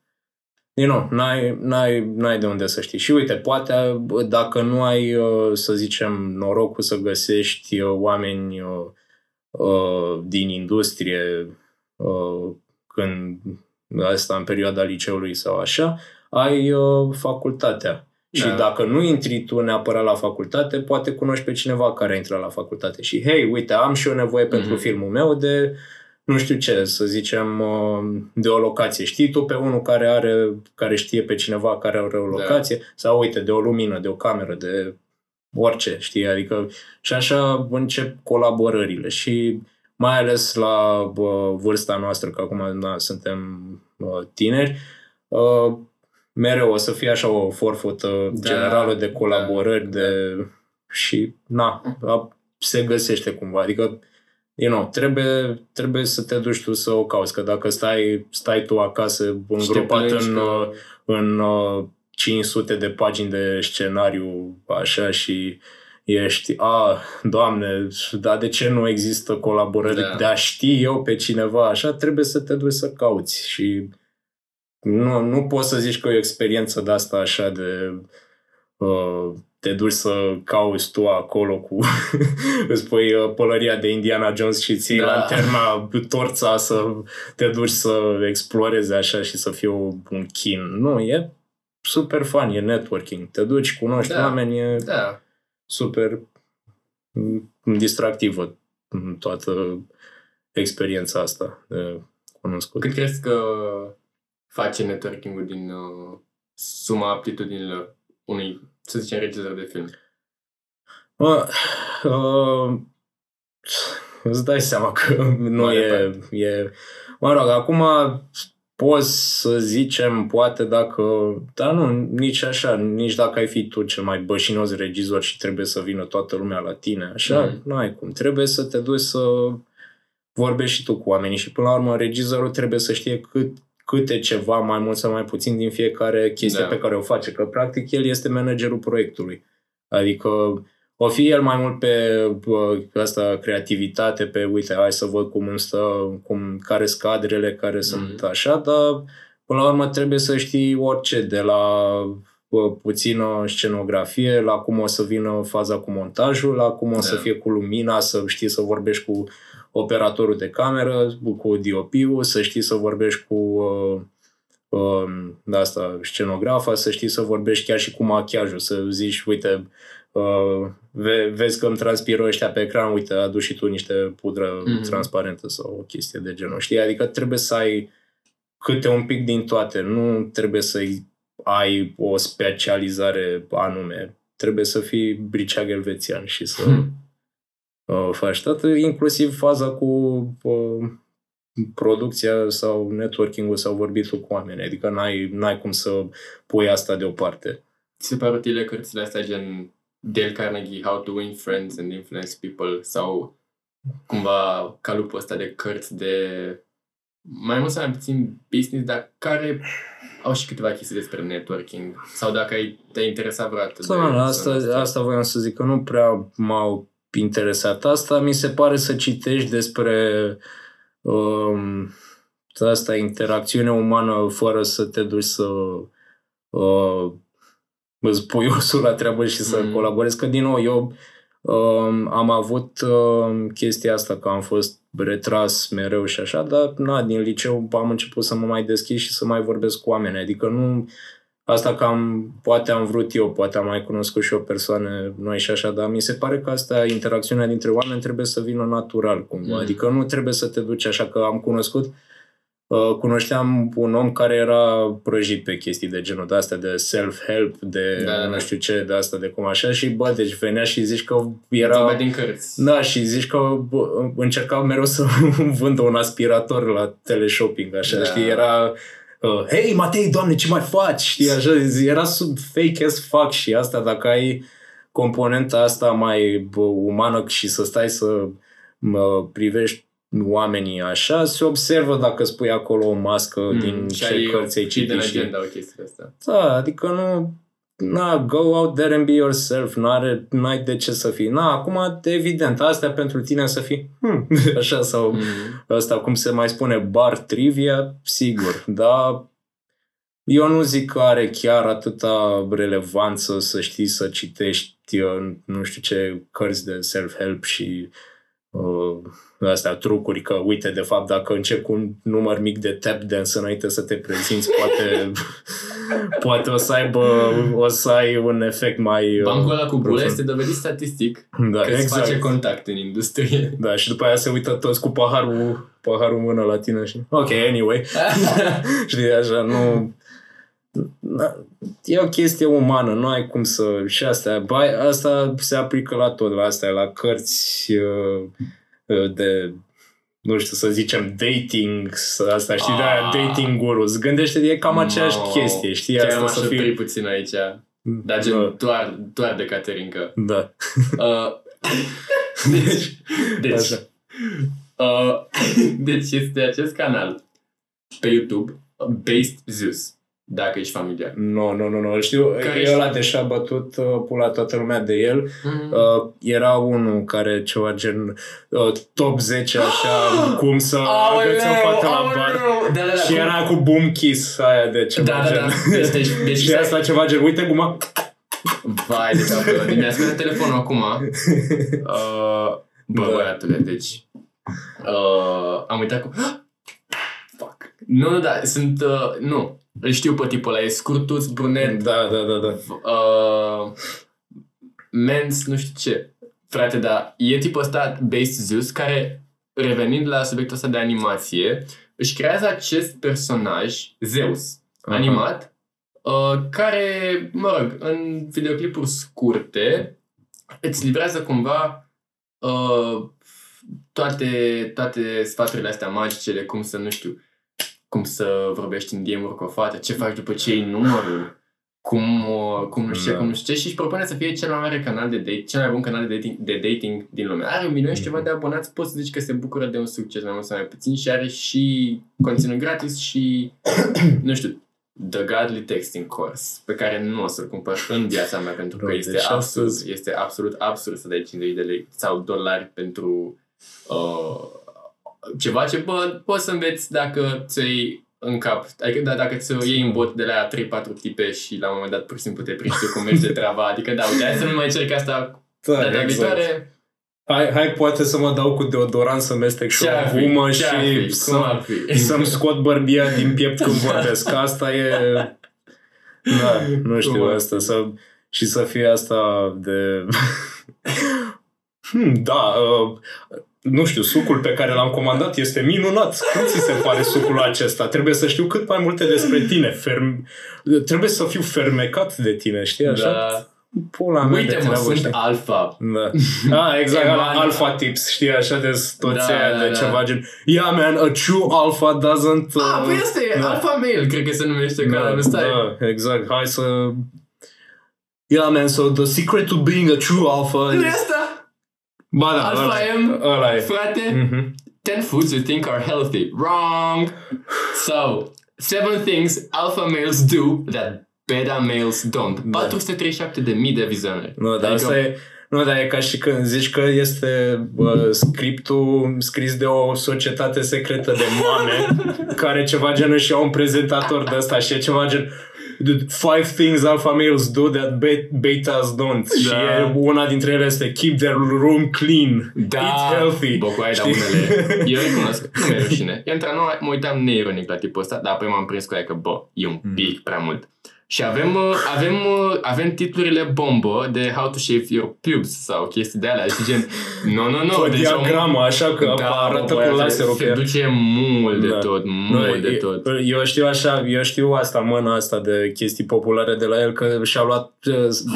Din nou, n-ai, n-ai, n-ai de unde să știi. Și uite, poate bă, dacă nu ai, uh, să zicem, norocul să găsești uh, oameni uh, uh, din industrie uh, când asta în perioada liceului sau așa, ai uh, facultatea. Și Da. dacă nu intri tu neapărat la facultate, poate cunoști pe cineva care a intrat la facultate și, hei, uite, am și eu nevoie pentru Mhm. filmul meu de nu știu ce, să zicem, uh, de o locație. Știi tu pe unul care are, care știe pe cineva care are o locație? Da. Sau uite, de o lumină, de o cameră, de orice, știi? Adică și așa încep colaborările și mai ales la bă, vârsta noastră, că acum da, suntem bă, tineri, uh, mereu o să fie așa o forfotă Da, generală de da, colaborări, da. de și na, a- se găsește cumva. Adică, you know, trebuie, trebuie să te duci tu să o cauți, că dacă stai, stai tu acasă îngropat plângi în, că- uh, în uh, 500 de pagini de scenariu așa și ești, a, doamne, dar de ce nu există colaborări? Da. De a ști eu pe cineva așa, trebuie să te duci să cauți și nu, nu poți să zici că e o experiență de asta așa de uh, te duci să cauți tu acolo cu *laughs* îți pui uh, pălăria de Indiana Jones și ții Da. lanterna, torța să te duci să explorezi așa și să fie o- un chin. Nu, e super fun, e networking. Te duci, cunoști Da. oameni, e Da. Super mm, distractivă mm, toată experiența asta de cunoscut. Cât crezi că face networking-ul din uh, suma aptitudinilor unui, să zicem, regizor de film? Mă, uh, îți dai seama că nu Mare e, e... Mă rog, acum poți să zicem, poate dacă... Dar nu, nici așa, nici dacă ai fi tu cel mai bășinos regizor și trebuie să vină toată lumea la tine, așa, Mm. nu ai cum. Trebuie să te duci să vorbești și tu cu oamenii și până la urmă regizorul trebuie să știe cât, câte ceva, mai mult sau mai puțin din fiecare chestie Da. pe care o face, că practic el este managerul proiectului. Adică o fi el mai mult pe bă, asta creativitate, pe uite, hai să văd cum îmi stă, cum, care sunt cadrele, care Mhm. sunt așa, dar până la urmă trebuie să știi orice, de la bă, puțină scenografie, la cum o să vină faza cu montajul, la cum o să Da. fie cu lumina, să știi să vorbești cu operatorul de cameră, cu DOP-ul, să știi să vorbești cu uh, um, de asta, scenografa, să știi să vorbești chiar și cu machiajul, să zici, uite, uh, ve- vezi că îmi transpiră ăștia pe ecran, uite, aduci și tu niște pudră Mhm. transparentă sau o chestie de genul, știi? Adică trebuie să ai câte un pic din toate, nu trebuie să ai o specializare anume, trebuie să fii briceag elvețian și să Hmm. uh, faci tot, inclusiv faza cu uh, producția sau networking-ul sau vorbitul cu oameni. Adică n-ai, n-ai cum să pui asta deoparte. Ți se par utile cărțile astea gen Dale Carnegie, How to Win Friends and Influence People sau cumva calupul ăsta de cărți de mai mult sau mai puțin business, dar care au și câteva chestii despre networking sau dacă ai, te-ai interesat vreodată Sau, de asta, zona asta voiam să zic, că nu prea m-au interesat asta. Mi se pare să citești despre um, asta, interacțiune umană fără să te duci să uh, îți pui osul la treabă și să Mm. colaborezi. Că, din nou, eu um, am avut um, chestia asta, că am fost retras mereu și așa, dar na, din liceu am început să mă mai deschid și să mai vorbesc cu oameni. Adică nu... Asta că am, poate am vrut eu, poate am mai cunoscut și o persoană noi și așa, dar mi se pare că asta, interacțiunea dintre oameni trebuie să vină natural cumva. Mm. Adică nu trebuie să te duci așa că am cunoscut Uh, cunoșteam un om care era prăjit pe chestii de genul de astea, de self-help, de Da, nu da. știu ce, de asta, de cum așa și bă, deci venea și zici că era... Era... din cărți. Da, și zici că bă, încercau mereu să *laughs* vândă un aspirator la teleshopping, așa, Da. știi, era... Uh, Hei, Matei, doamne, ce mai faci? Știi, așa, era sub fake as fuck și asta, dacă ai componenta asta mai bă, umană și să stai să mă, privești oamenii așa, se observă dacă spui acolo o mască mm, din și ce ai cărți ai și din citit. Și... agenda o chestie asta. Da, adică nu... Na, go out there and be yourself. N-are, n-ai de ce să fii. Na, acum, evident, astea pentru tine să fii hmm, *laughs* așa sau Mm. ăsta, cum se mai spune, bar trivia, sigur, dar eu nu zic că are chiar atâta relevanță să știi să citești uh, nu știu ce cărți de self-help și uh, astea trucuri, că uite, de fapt, dacă încep cu un număr mic de tap dance înainte să te prezinți, poate, *laughs* poate o să aibă, o să ai un efect mai... uh, Bancul ăla cu bule profund. este dovedit statistic da, că îți exact. face contact în industrie. Da, și după aia se uită toți cu paharul, paharul în mână la tine și... Ok, anyway. *laughs* *laughs* Știi, așa, nu... Na, E o chestie umană, nu ai cum să... Și asta, bai, asta se aplică la tot, la astea, la cărți uh, uh, de nu știu, să zicem dating, să, asta, știi, de aia Ah. dating gurus. Gândește, e cam aceeași Mamă, chestie, știi, Chiar asta m-aș să opri fie... puțin aici. Dar gen, Da, doar, doar de Caterinca. da. *laughs* Uh, deci, *laughs* deci, Așa. uh, *laughs* deci este acest canal pe YouTube, Based Zeus, dacă ești familiar. Nu, nu, nu, nu, îl știu, Care e ești? ăla de și-a bătut uh, pula toată lumea de el. Mm. Uh, era unul care ceva gen uh, top 10 așa, *gasps* cum să agăți o fată la bar. Da, da, da. Și cum- era cu boom kiss aia de ceva Da, da, gen. da. Deci, deci, *laughs* deci, și asta ceva gen, uite guma. Vai de capul meu. Deci mi-a scos telefonul acum. *laughs* Uh, bă, Da. băiatule, deci... Uh, am uitat cu... *gasps* Fuck. Nu, nu, da, sunt... Uh, nu. Îl știu pe tipul ăla. E scurtuț, brunet, Da, da, da, da. uh, mens, nu știu ce. Frate, da, e tipul ăsta Based Zeus care, revenind la subiectul ăsta de animație, își creează acest personaj, Zeus, Aha. animat, uh, care, mă rog, în videoclipuri scurte, îți livrează cumva uh, toate, toate sfaturile astea magice de cum să, nu știu, cum să vorbești în DM cu o fată, ce faci după ce iei numărul, cum, uh, cum nu știu ce, Da. cum nu știu ce și își propune să fie cel mai mare canal de date, cel mai bun canal de dating, de dating din lume. Are un milion și ceva de abonați, poți să zici că se bucură de un succes mai mult sau mai puțin și are și conținut gratis și, *coughs* nu știu, The Godly Texting Course, pe care nu o să-l cumpăr în viața mea pentru că Bro, este deci absurd, astăzi- este absolut absurd să dai 50 de lei sau dolari pentru uh, ceva ce bă, poți să înveți dacă ți în cap, adică da, dacă ți iei în bot de la 3-4 tipe și la un moment dat pur și simplu te prinzi tu cum mergi de treaba, adică da, uite, hai să nu mai încerc asta da data exact. viitoare, Hai, hai, poate să mă dau cu deodorant să mestec și ce o ar fi, gumă ce ar și fi, cum ar să, fi. să-mi scot bărbia din piept când vorbesc. Asta e... Da, nu știu Cum ar asta. Să, și să fie asta de... Hmm, da, uh, nu știu, sucul pe care l-am comandat este minunat. Cum ți se pare sucul acesta? Trebuie să știu cât mai multe despre tine. Ferm... Trebuie să fiu fermecat de tine, știi așa? Da. Pula mea de Uite mă, treabă, sunt știi? alfa. Da. Ah, exact, E ala, bani. alpha tips, știi, așa de toți Da, aia da, de da. ceva gen Yeah, man, a true alpha doesn't... Uh, Ah, păi asta e da. alfa male, cred că se numește canalul, stai. da, exact, hai să... Yeah, man, so the secret to being a true alpha... Nu e asta? Ba da, Alpha ăla, M, ăla e. frate, Mhm. 10 foods you think are healthy. Wrong. So, seven things alpha males do that beta males don't. Da. 437 de mii de vizionări. Nu, dar Adică- asta e... Nu, dar e ca și când zici că este bă, scriptul scris de o societate secretă de mame *laughs* care ceva gen își iau un prezentator de ăsta și e ceva gen Five things alpha males do that be- betas don't. Da. Și e, una dintre ele este keep their room clean, Da, eat healthy. Bă, cu aia, dar Știi? unele, *laughs* eu recunosc, nu mi-e rușine. Eu într mă uitam neironic la tipul ăsta, dar apoi m-am prins cu aia că, bă, e un Mm. pic prea mult. Și avem, uh, avem, uh, avem titlurile bombă de How to Shave Your Pubes sau chestii de alea și gen, nu, nu, nu. Cu o deci diagramă, așa că da, arată bă, cu laserul pe Se ea. duce mult de Da. tot, Nu, mult de e- tot. Eu știu așa, eu știu asta, mâna asta de chestii populare de la el, că și-a luat,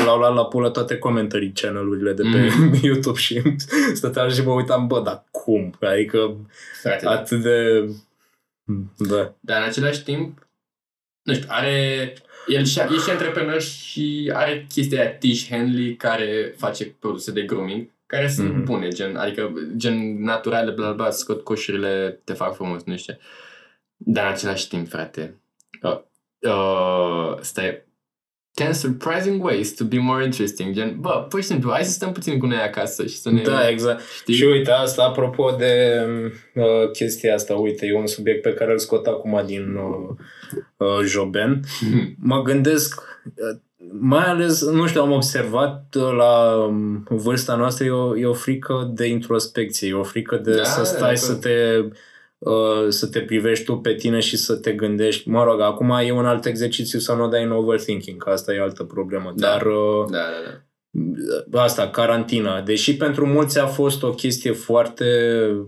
l-au luat la pulă toate comentarii channel-urile de pe Mm. *laughs* YouTube și *laughs* stăteam și mă uitam, bă, dar cum? Adică Frate, atât de... Da. Dar în același timp, nu știu, are... El și, e și antreprenor și are chestia aia Tish Henley care face produse de grooming care sunt Mhm. bune, gen, adică gen naturale, bla bla, bla, scot coșurile, te fac frumos, nu știu ce. Dar în același timp, frate, uh, uh, stai, 10 surprising ways to be more interesting, gen, bă, pur și simplu, hai să stăm puțin cu noi acasă și să ne... Da, exact. știi? Și uite, asta apropo de uh, chestia asta, uite, e un subiect pe care îl scot acum din uh, uh, Joben. Mhm. Mă gândesc, uh, mai ales, nu știu, am observat uh, la um, vârsta noastră, e o, e o frică de introspecție, e o frică de Da, să de stai acord. să te, uh, să te privești tu pe tine și să te gândești. Mă rog, acum e un alt exercițiu să nu dai în overthinking, că asta e altă problemă. Da. Dar, uh, Da, da, da. Asta, carantina. Deși pentru mulți a fost o chestie foarte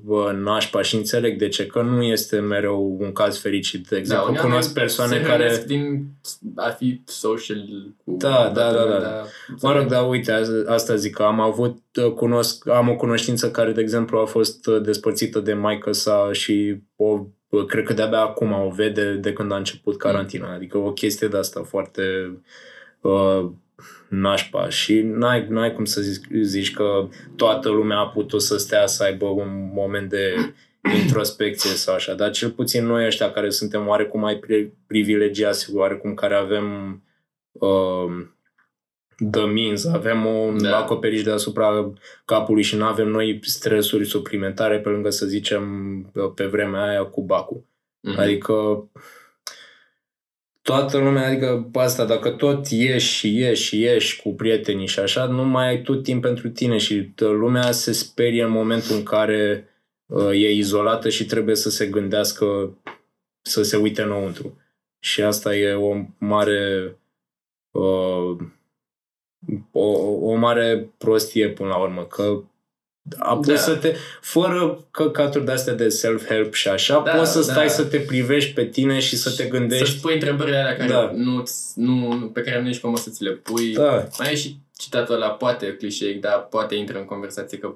bă, nașpa și înțeleg de ce, că nu este mereu un caz fericit. De exemplu, unii cunosc oameni persoane se care... hrănesc din a fi social cu Da, toată da, da, lumea, da. dar- Mă rog, dar uite, a- asta zic, că am avut, uh, cunosc, am o cunoștință care, de exemplu, a fost uh, despărțită de maică sa și o, uh, cred că de-abia acum o vede de când a început carantina. Adică o chestie de asta foarte uh, nașpa și n-ai, n-ai cum să zici, zici că toată lumea a putut să stea să aibă un moment de introspecție sau așa, dar cel puțin noi ăștia care suntem oarecum mai pri- privilegiați, oarecum care avem uh, the means, avem un Da. da. acoperiș deasupra capului și nu avem noi stresuri suplimentare pe lângă, să zicem, pe vremea aia cu bacul. Mhm. Adică toată lumea, adică asta, dacă tot ieși și ieși și ieși cu prietenii și așa, nu mai ai tot timp pentru tine și t- lumea se sperie în momentul în care uh, e izolată și trebuie să se gândească să se uite înăuntru. Și asta e o mare uh, o, o mare prostie până la urmă, că a Da. da. să te, fără căcaturi de-astea de self-help și așa, Da, da, poți să da. stai să te privești pe tine și să te Să gândești. spui întrebările alea care Da. nu, nu, pe care nu ești comod să ți le pui. Da, Mai e și citatul ăla, poate clișeic, dar poate intră în conversație că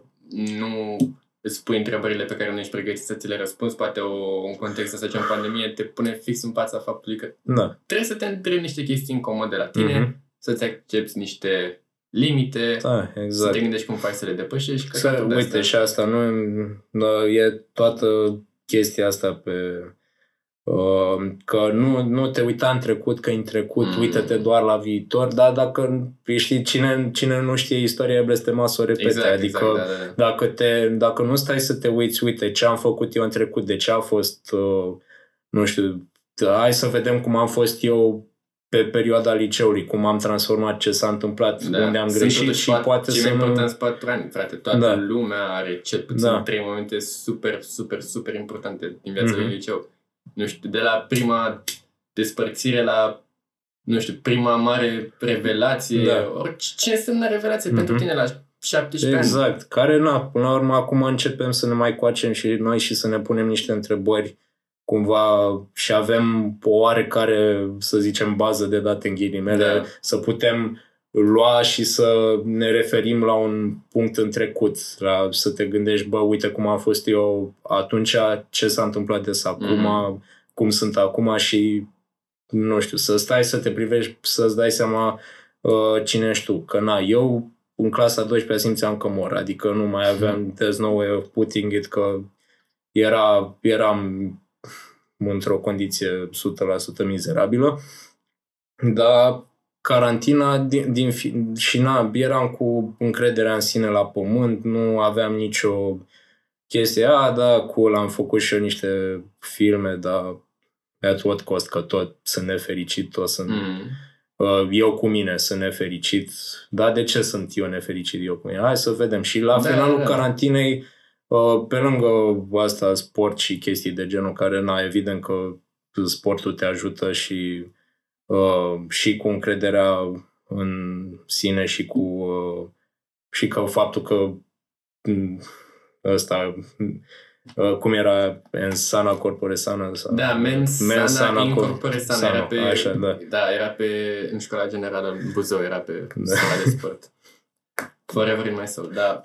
nu îți pui întrebările pe care nu ești pregătit să ți le răspunzi. Poate o, un context, să zicem, pandemie, te pune fix în fața faptului că da. trebuie să te întrebi niște chestii incomode la tine, Mhm. să-ți accepti niște limite, Da, să te exact. gândești cum faci să le depășești. Să, căcatul de uite, astea. și asta nu da, e toată chestia asta pe uh, că nu, nu te uita în trecut, că în trecut, Mm. mm. uită-te doar la viitor, dar dacă știi, cine, cine nu știe istoria e blestemat să o repete. Exact, adică exact, da, da, da. dacă, te, dacă nu stai să te uiți, uite, ce am făcut eu în trecut, de ce a fost, uh, nu știu, hai să vedem cum am fost eu pe perioada liceului, cum am transformat, ce s-a întâmplat, da, unde am Sunt greșit totuși și pat- poate cei să mai nu... importanți patru ani, frate. Toată Da. lumea are cel puțin Da. trei momente super, super, super importante din viața Mhm. lui liceu. Nu știu, de la prima despărțire la nu știu, prima mare revelație, Da. orice, ce înseamnă revelație Mhm. pentru tine la 17 ani? Exact. Care, na, până la urmă, acum începem să ne mai coacem și noi și să ne punem niște întrebări cumva și avem o oarecare, să zicem, bază de date în ghilimele, Da. da. să putem lua și să ne referim la un punct în trecut, la, să te gândești, bă, uite cum am fost eu atunci, ce s-a întâmplat de acum, Mhm. cum sunt acum și, nu știu, să stai să te privești, să-ți dai seama uh, cine ești tu. Că na, eu în clasa 12 simțeam că mor, adică nu mai aveam, there's no way of putting it, că era, eram într-o condiție 100% mizerabilă, dar carantina din, din fi, și na, eram cu încrederea în sine la pământ, nu aveam nicio chestie, a, da, cool, am făcut și eu niște filme, dar at what cost, că tot sunt nefericit, tot sunt Mm. uh, eu cu mine sunt nefericit. Dar de ce sunt eu nefericit eu cu mine? Hai să vedem. Și la Da, finalul da. carantinei, uh, pe lângă asta, sport și chestii de genul care, na, evident că sportul te ajută și uh, și cu încrederea în sine și cu uh, și că faptul că mm, ăsta uh, cum era în sana corpore sana sau Da, mens, Mens sana, sana in cor- corpore sana, sano, era pe, așa, da. da, era pe, în școala generală în Buzău, era pe Da. sala de sport. *laughs* Forever in my soul, da.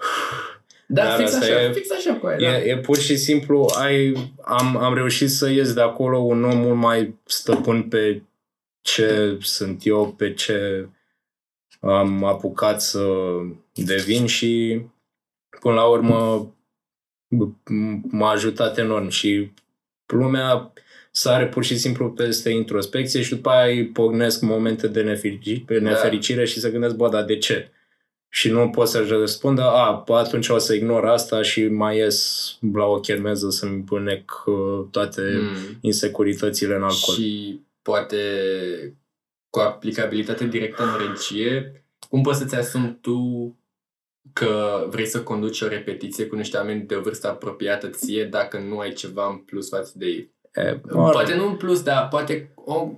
Da, Dar fix asta așa, e- fix așa cu aia, da. E, e pur și simplu, ai, am, am reușit să ies de acolo un om mult mai stăpân pe ce sunt eu, pe ce am apucat să devin și până la urmă m- m-a ajutat enorm și lumea sare pur și simplu peste introspecție și după aia îi pognesc momente de nefericire, Da. nefericire și se gândesc, bă, dar de ce? Și nu pot să-și răspundă, a, bă, atunci o să ignor asta și mai ies la o chermeză să-mi punec uh, toate Mm. insecuritățile în alcool. Și poate cu aplicabilitate directă în regie, cum poți să-ți asumi tu că vrei să conduci o repetiție cu niște oameni de o vârstă apropiată ție dacă nu ai ceva în plus față de ei? E, Poate nu în plus, dar poate o,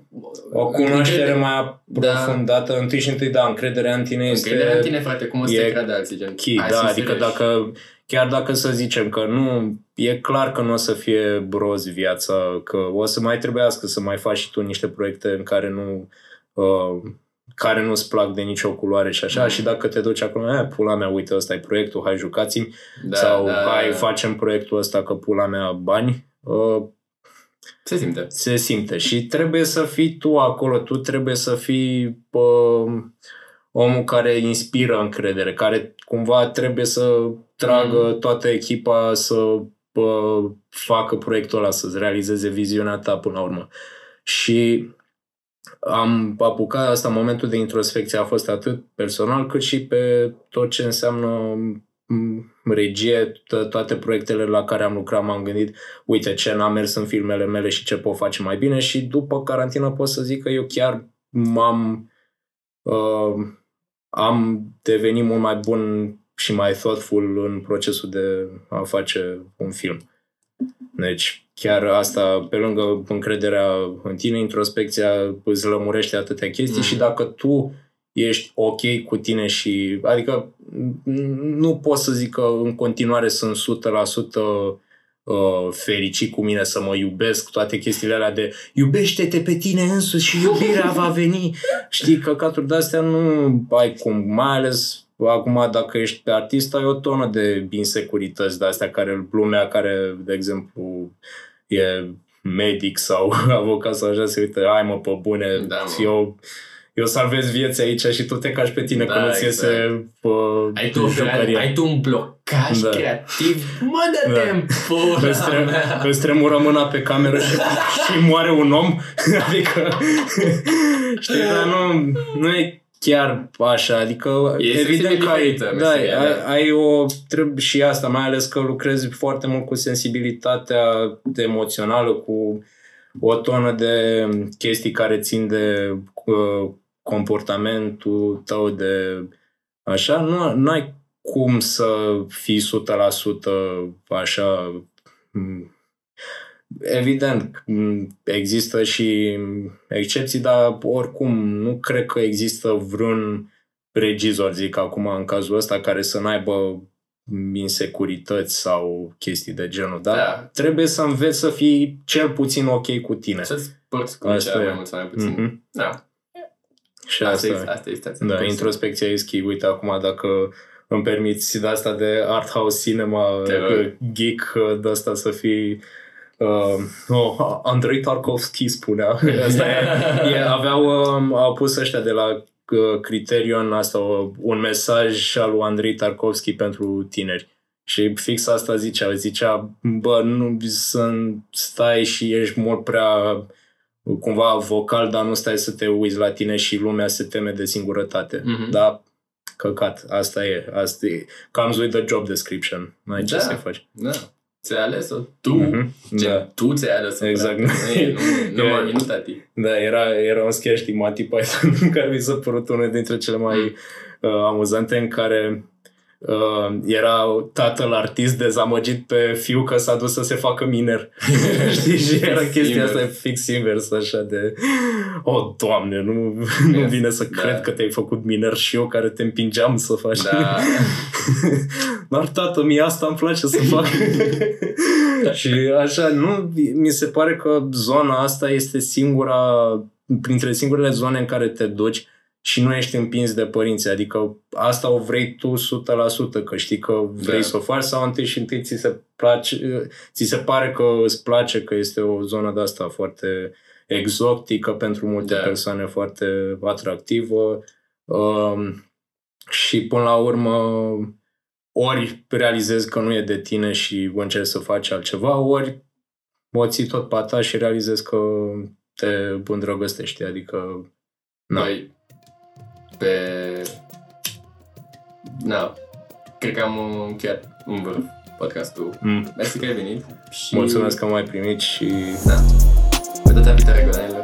o cunoaștere încredere- mai Da. aprofundată, întâi și întâi, da, încrederea în tine este Încrederea în tine, frate, cum o să e te creadă alții, gen. key, hai da, să adică înțelegi. dacă, chiar dacă să zicem că nu, e clar că nu o să fie broz viața, că o să mai trebuiască să mai faci și tu niște proiecte în care nu, uh, care nu-ți plac de nicio culoare și așa, Mm. și dacă te duci acolo, eh, pula mea, uite, ăsta e proiectul, hai jucați da, sau da, hai da. facem proiectul ăsta că pula mea bani, uh, Se simte. se simte și trebuie să fii tu acolo, tu trebuie să fii uh, omul care inspiră încredere, care cumva trebuie să tragă Mm. toată echipa să uh, facă proiectul ăla, să-ți realizeze viziunea ta până la urmă. Și am apucat asta, momentul de introspecție a fost atât personal cât și pe tot ce înseamnă m, regie, to- toate proiectele la care am lucrat m-am gândit uite ce n-a mers în filmele mele și ce pot face mai bine și după carantină pot să zic că eu chiar m-am uh, am devenit mult mai bun și mai thoughtful în procesul de a face un film. Deci chiar asta, pe lângă încrederea în tine, introspecția îți lămurește atâtea chestii Mhm. și dacă tu ești ok cu tine și adică n- nu pot să zic că în continuare sunt 100% uh, fericit cu mine să mă iubesc, toate chestiile alea de iubește-te pe tine însuți și iubirea va veni. *laughs* Știi, căcaturi de-astea nu ai cum, mai ales acum dacă ești artist ai o tonă de insecurități de-astea care lumea care, de exemplu, e medic sau *laughs* avocat sau așa se uită, ai mă pe bune, Da, mă. eu eu salvez vieți aici și tu te cași pe tine Da, că nu ți exact. iese pe Ai tu, o jucărie. ai tu un blocaj Da. creativ? Mă, dă-te Da. în pula Îți, tre- mea. îți tremură mâna pe cameră și, și moare un om. *laughs* Adică, *laughs* știi, dar nu, nu e chiar așa. Adică, E evident că ai, sensibilitate, da, meseria, ai, da. ai o trebuie și asta, mai ales că lucrezi foarte mult cu sensibilitatea emoțională, cu o tonă de chestii care țin de uh, comportamentul tău de așa, nu, nu ai cum să fii 100% așa m, Evident, m, există și excepții, dar oricum nu cred că există vreun regizor, zic acum în cazul ăsta, care să n-aibă insecurități sau chestii de genul, dar Da. trebuie să înveți să fii cel puțin ok cu tine. Să-ți porți cu Asta cea e. mai mult sau mai puțin. Mhm. Da. Și Asta, asta, e, asta e stația. Da, Păi, introspecția e schi. Uite, acum dacă îmi permiți de asta de art house cinema Te rog. uh, geek uh, de asta să fii Uh, oh, Andrei Tarkovski spunea *laughs* asta e, e, aveau, um, au pus ăștia de la uh, Criterion asta, o, un mesaj al lui Andrei Tarkovski pentru tineri și fix asta zicea, zicea bă, nu să stai și ești mult prea cumva vocal, dar nu stai să te uiți la tine și lumea se teme de singurătate. Mhm. Da, căcat, asta e, asta e. Comes with the job description. Nu ai ce Da. să faci. Da. Ți-ai ales-o tu. Mhm, Gen, Da. tu ți-ai ales-o. Exact. frate. Nu, nu, nu, E- nu, *laughs* nu tati. Da, era, era un sketch din Monty Python *laughs* care mi s-a părut unul dintre cele mai uh, amuzante în care uh, era tatăl artist dezamăgit pe fiu că s-a dus să se facă miner. Știi? *laughs* *laughs* Și era Fix chestia invers. asta fix invers, așa de o, doamne, nu, *laughs* nu Yes. vine să Da. cred că te-ai făcut miner și eu care te împingeam să faci. Da. Dar tată, mie asta îmi place să fac. și așa, nu, mi se pare că zona asta este singura, printre singurele zone în care te duci și nu ești împins de părinți. Adică asta o vrei tu 100%, că știi că vrei Da. să o faci sau întâi și întâi ți se, place, ți se pare că îți place, că este o zonă de asta foarte exotică pentru multe Da. persoane, foarte atractivă. Um, și până la urmă ori realizezi că nu e de tine și încerci să faci altceva, ori o ții tot pe a ta și realizezi că te îndrăgostești, adică Na. Noi, pe... Na, cred că am încheiat în vârf podcastul. mm, Mersi că ai venit. Și... mulțumesc că m-ai primit și Da. Pe data viitoare, Godanilor.